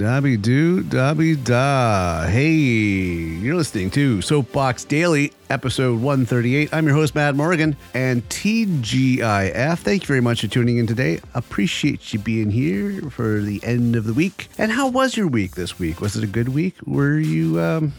Dabby do, dabby da. Hey, you're listening to Soapbox Daily, episode 138. I'm your host, Matt Morgan, and TGIF. Thank you very much for tuning in today. Appreciate you being here for the end of the week. And how was your week this week? Was it a good week? Were you, um,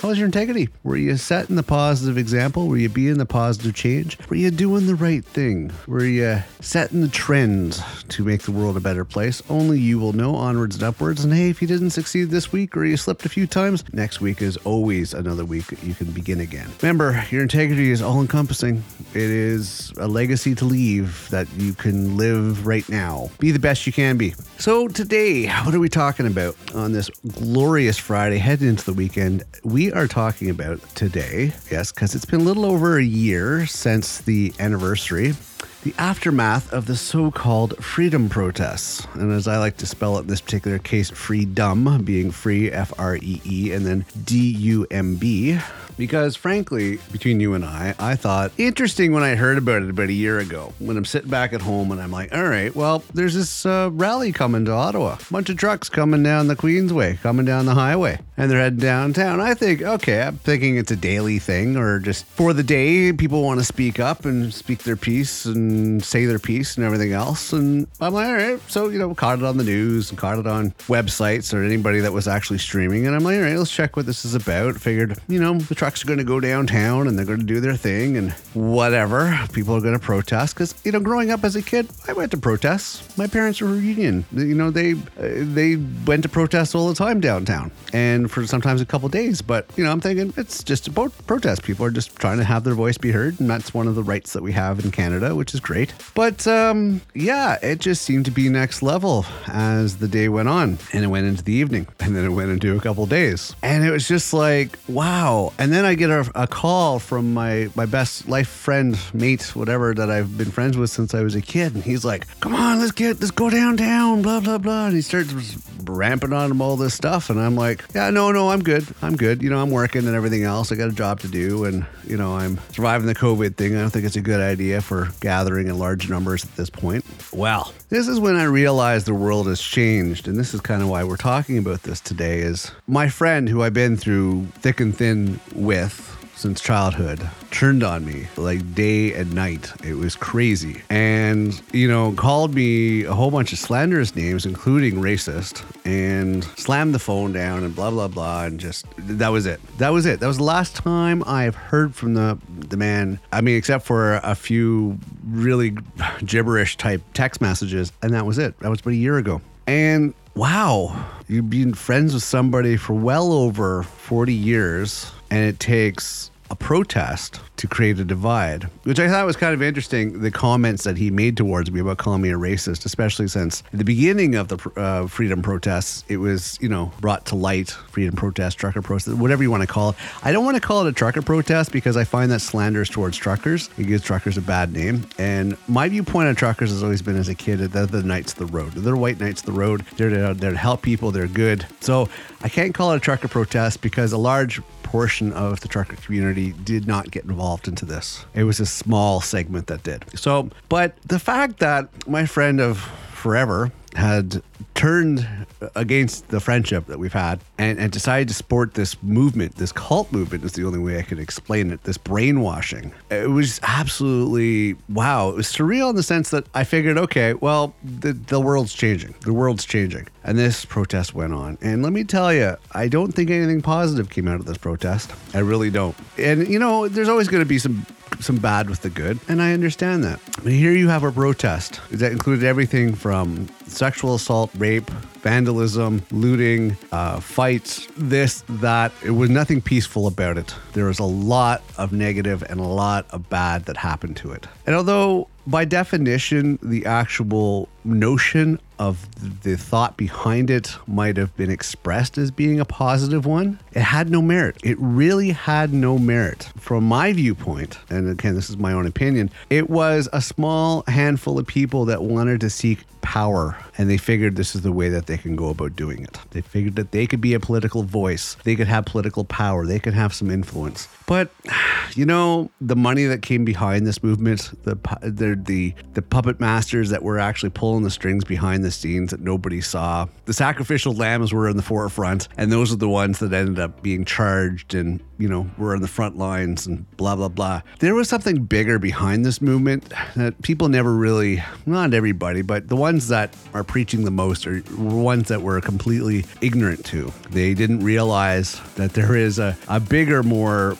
how was your integrity? Were you setting the positive example? Were you being the positive change? Were you doing the right thing? Were you setting the trends to make the world a better place? Only you will know onwards and upwards. And hey, if you didn't succeed this week or you slipped a few times, next week is always another week you can begin again. Remember, your integrity is all encompassing. It is a legacy to leave that you can live right now. Be the best you can be. So today, what are we talking about on this glorious Friday heading into the weekend? We are talking about today, yes, because it's been a little over a year since the anniversary, the aftermath of the so called freedom protests. And as I like to spell it in this particular case, freedom being free, F R E E, and then D U M B. Because frankly, between you and I, I thought interesting when I heard about it about a year ago. When I'm sitting back at home and I'm like, all right, well, there's this uh, rally coming to Ottawa. bunch of trucks coming down the Queensway, coming down the highway, and they're heading downtown. I think, okay, I'm thinking it's a daily thing or just for the day, people want to speak up and speak their piece and say their piece and everything else. And I'm like, all right, so, you know, caught it on the news and caught it on websites or anybody that was actually streaming. And I'm like, all right, let's check what this is about. Figured, you know, the trucks are going to go downtown and they're going to do their thing and whatever. People are going to protest because you know, growing up as a kid, I went to protests. My parents were union. You know, they they went to protests all the time downtown and for sometimes a couple days. But you know, I'm thinking it's just about protest. People are just trying to have their voice be heard, and that's one of the rights that we have in Canada, which is great. But um, yeah, it just seemed to be next level as the day went on, and it went into the evening, and then it went into a couple days, and it was just like wow. And then I get a, a call from my my best life friend, mate, whatever that I've been friends with since I was a kid, and he's like, "Come on, let's get let's go downtown," blah blah blah, and he starts ramping on him all this stuff, and I'm like, "Yeah, no, no, I'm good, I'm good. You know, I'm working and everything else. I got a job to do, and you know, I'm surviving the COVID thing. I don't think it's a good idea for gathering in large numbers at this point." Well, this is when I realized the world has changed, and this is kind of why we're talking about this today. Is my friend who I've been through thick and thin with since childhood turned on me like day and night. It was crazy. And, you know, called me a whole bunch of slanderous names, including racist, and slammed the phone down and blah, blah, blah. And just, that was it. That was it. That was the last time I've heard from the, the man. I mean, except for a few really gibberish type text messages. And that was it. That was about a year ago. And wow, you've been friends with somebody for well over 40 years and it takes a protest to create a divide, which I thought was kind of interesting. The comments that he made towards me about calling me a racist, especially since the beginning of the uh, freedom protests, it was, you know, brought to light freedom protest, trucker protest, whatever you want to call it. I don't want to call it a trucker protest because I find that slanders towards truckers. It gives truckers a bad name. And my viewpoint on truckers has always been as a kid that they're the knights of the road. They're white knights of the road. They're there to help people. They're good. So I can't call it a trucker protest because a large portion of the trucker community did not get involved into this. It was a small segment that did. So, but the fact that my friend of forever had turned against the friendship that we've had and, and decided to support this movement, this cult movement is the only way I could explain it, this brainwashing. It was absolutely wow. It was surreal in the sense that I figured, okay, well, the, the world's changing. The world's changing. And this protest went on. And let me tell you, I don't think anything positive came out of this protest. I really don't. And, you know, there's always going to be some some bad with the good, and I understand that. But here you have a protest that included everything from sexual assault, rape, vandalism, looting, uh, fights, this, that. It was nothing peaceful about it. There was a lot of negative and a lot of bad that happened to it. And although by definition, the actual notion of the thought behind it might have been expressed as being a positive one, it had no merit. It really had no merit. From my viewpoint, and again, this is my own opinion, it was a small handful of people that wanted to seek power and they figured this is the way that they can go about doing it. They figured that they could be a political voice, they could have political power, they could have some influence. But you know, the money that came behind this movement, the the the, the puppet masters that were actually pulling the strings behind the scenes that nobody saw. The sacrificial lambs were in the forefront, and those are the ones that ended up being charged and you know were in the front lines and blah blah blah. There was something bigger behind this movement that people never really, not everybody, but the ones that are preaching the most are ones that were completely ignorant to. They didn't realize that there is a, a bigger, more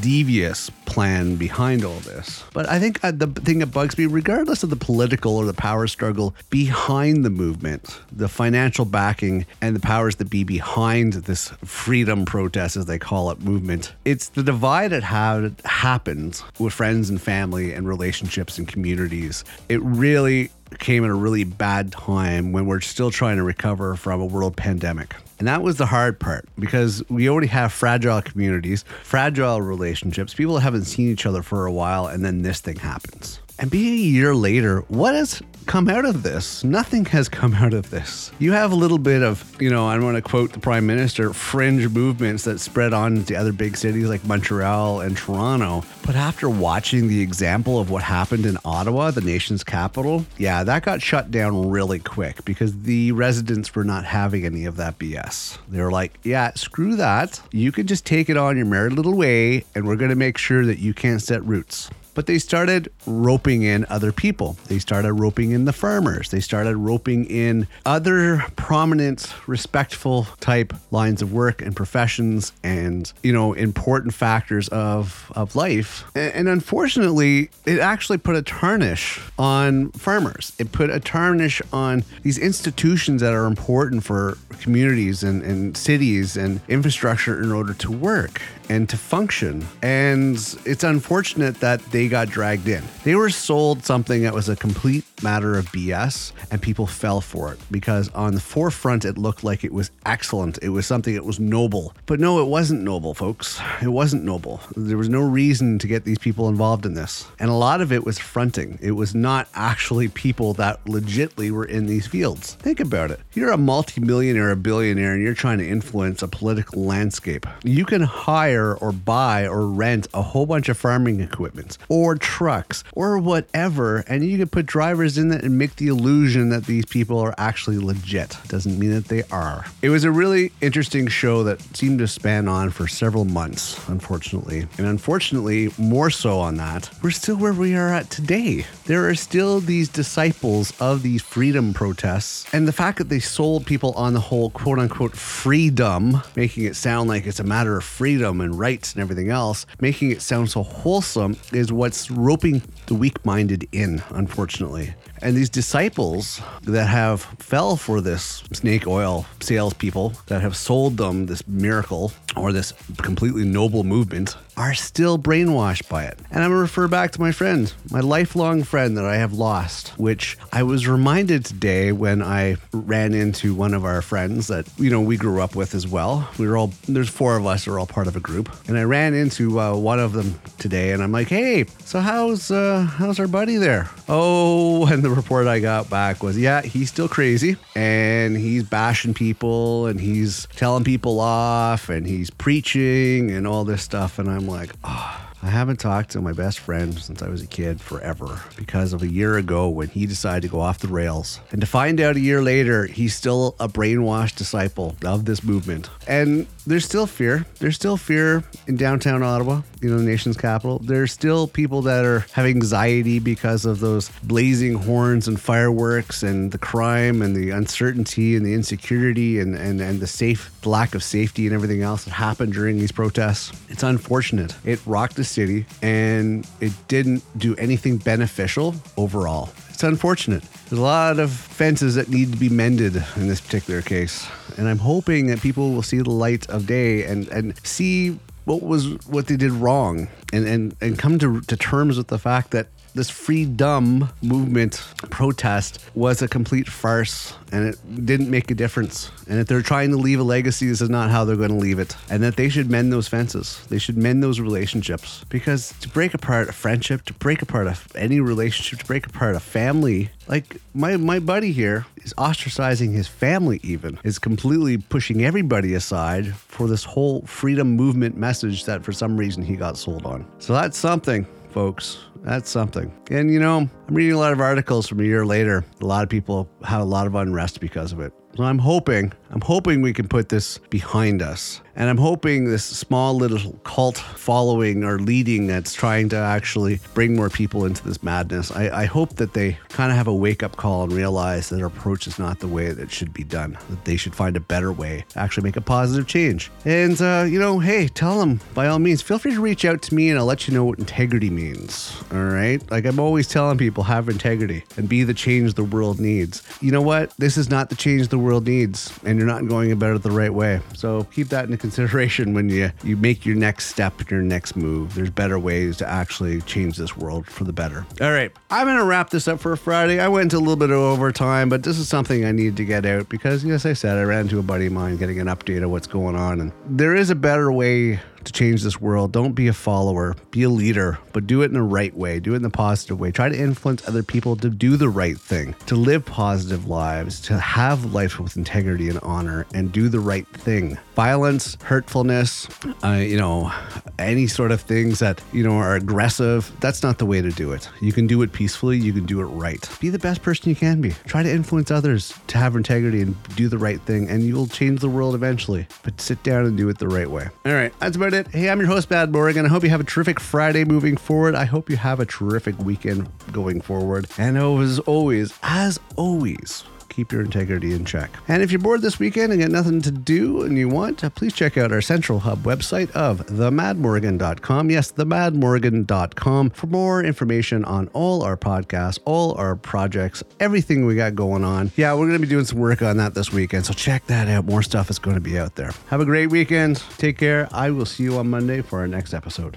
devious plan behind all this. But I think uh, the thing that bugs me, regardless of the political or the power struggle behind the movement, the financial backing and the powers that be behind this freedom protest, as they call it, movement, it's the divide that had happened with friends and family and relationships and communities. It really came at a really bad time when we're still trying to recover from a world pandemic. And that was the hard part because we already have fragile communities, fragile relationships, people haven't seen each other for a while, and then this thing happens. And being a year later, what has come out of this? Nothing has come out of this. You have a little bit of, you know, I want to quote the prime minister, fringe movements that spread on to other big cities like Montreal and Toronto. But after watching the example of what happened in Ottawa, the nation's capital, yeah, that got shut down really quick because the residents were not having any of that BS. They were like, yeah, screw that. You can just take it on your merry little way, and we're going to make sure that you can't set roots but they started roping in other people. They started roping in the farmers. They started roping in other prominent, respectful type lines of work and professions and, you know, important factors of, of life. And, and unfortunately, it actually put a tarnish on farmers. It put a tarnish on these institutions that are important for communities and, and cities and infrastructure in order to work and to function. And it's unfortunate that they got dragged in. They were sold something that was a complete matter of BS, and people fell for it because on the forefront it looked like it was excellent. It was something that was noble. But no, it wasn't noble, folks. It wasn't noble. There was no reason to get these people involved in this. And a lot of it was fronting. It was not actually people that legitly were in these fields. Think about it. You're a multimillionaire, a billionaire, and you're trying to influence a political landscape. You can hire or buy or rent a whole bunch of farming equipment or trucks or whatever, and you can put drivers in it and make the illusion that these people are actually legit. Doesn't mean that they are. It was a really interesting show that seemed to span on for several months, unfortunately. And unfortunately, more so on that, we're still where we are at today. There are still these disciples of these freedom protests. And the fact that they sold people on the whole quote unquote freedom, making it sound like it's a matter of freedom and rights and everything else, making it sound so wholesome is what's roping the weak minded in, unfortunately. And these disciples that have fell for this snake oil salespeople that have sold them this miracle or this completely noble movement are still brainwashed by it. And I'm gonna refer back to my friend, my lifelong friend that I have lost, which I was reminded today when I ran into one of our friends that, you know, we grew up with as well. We were all, there's four of us, we're all part of a group. And I ran into uh, one of them today and I'm like, hey, so how's, uh, how's our buddy there? Oh, and the report I got back was, yeah, he's still crazy and he's bashing people and he's telling people off and he's preaching and all this stuff. And I'm like, oh, I haven't talked to my best friend since I was a kid forever because of a year ago when he decided to go off the rails. And to find out a year later, he's still a brainwashed disciple of this movement. And there's still fear. There's still fear in downtown Ottawa, you know, the nation's capital. There's still people that are have anxiety because of those blazing horns and fireworks and the crime and the uncertainty and the insecurity and, and, and the safe lack of safety and everything else that happened during these protests. It's unfortunate. It rocked the city and it didn't do anything beneficial overall. It's unfortunate. There's a lot of fences that need to be mended in this particular case. And I'm hoping that people will see the light of day and, and see what was what they did wrong and, and, and come to, to terms with the fact that this freedom movement protest was a complete farce and it didn't make a difference. And if they're trying to leave a legacy, this is not how they're going to leave it. And that they should mend those fences. They should mend those relationships because to break apart a friendship, to break apart a, any relationship, to break apart a family, like my my buddy here is ostracizing his family even is completely pushing everybody aside for this whole freedom movement message that for some reason he got sold on so that's something folks that's something. And you know i'm reading a lot of articles from a year later. A lot of people had a lot of unrest because of it. So i'm hoping i'm hoping we can put this behind us and I'm hoping this small little cult following or leading that's trying to actually bring more people into this madness. I, I hope that they kind of have a wake up call and realize that our approach is not the way that it should be done, that they should find a better way to actually make a positive change. And, uh, you know, hey, tell them by all means, feel free to reach out to me and I'll let you know what integrity means. All right. Like I'm always telling people, have integrity and be the change the world needs. You know what? This is not the change the world needs, and you're not going about it the right way. So keep that in consideration when you you make your next step your next move. There's better ways to actually change this world for the better. All right, I'm gonna wrap this up for Friday. I went a little bit of overtime, but this is something I need to get out because, as I said I ran into a buddy of mine getting an update of what's going on, and there is a better way to change this world. Don't be a follower, be a leader, but do it in the right way, do it in the positive way. Try to influence other people to do the right thing, to live positive lives, to have life with integrity and honor, and do the right thing. Violence, hurtfulness, uh, you know, any sort of things that, you know, are aggressive, that's not the way to do it. You can do it peacefully, you can do it right. Be the best person you can be. Try to influence others to have integrity and do the right thing, and you will change the world eventually. But sit down and do it the right way. All right, that's about it. Hey, I'm your host, Matt Morgan. I hope you have a terrific Friday moving forward. I hope you have a terrific weekend going forward. And as always, as always, keep your integrity in check. And if you're bored this weekend and got nothing to do and you want, uh, please check out our Central Hub website of themadmorgan.com. Yes, themadmorgan.com for more information on all our podcasts, all our projects, everything we got going on. Yeah, we're going to be doing some work on that this weekend, so check that out. More stuff is going to be out there. Have a great weekend. Take care. I will see you on Monday for our next episode.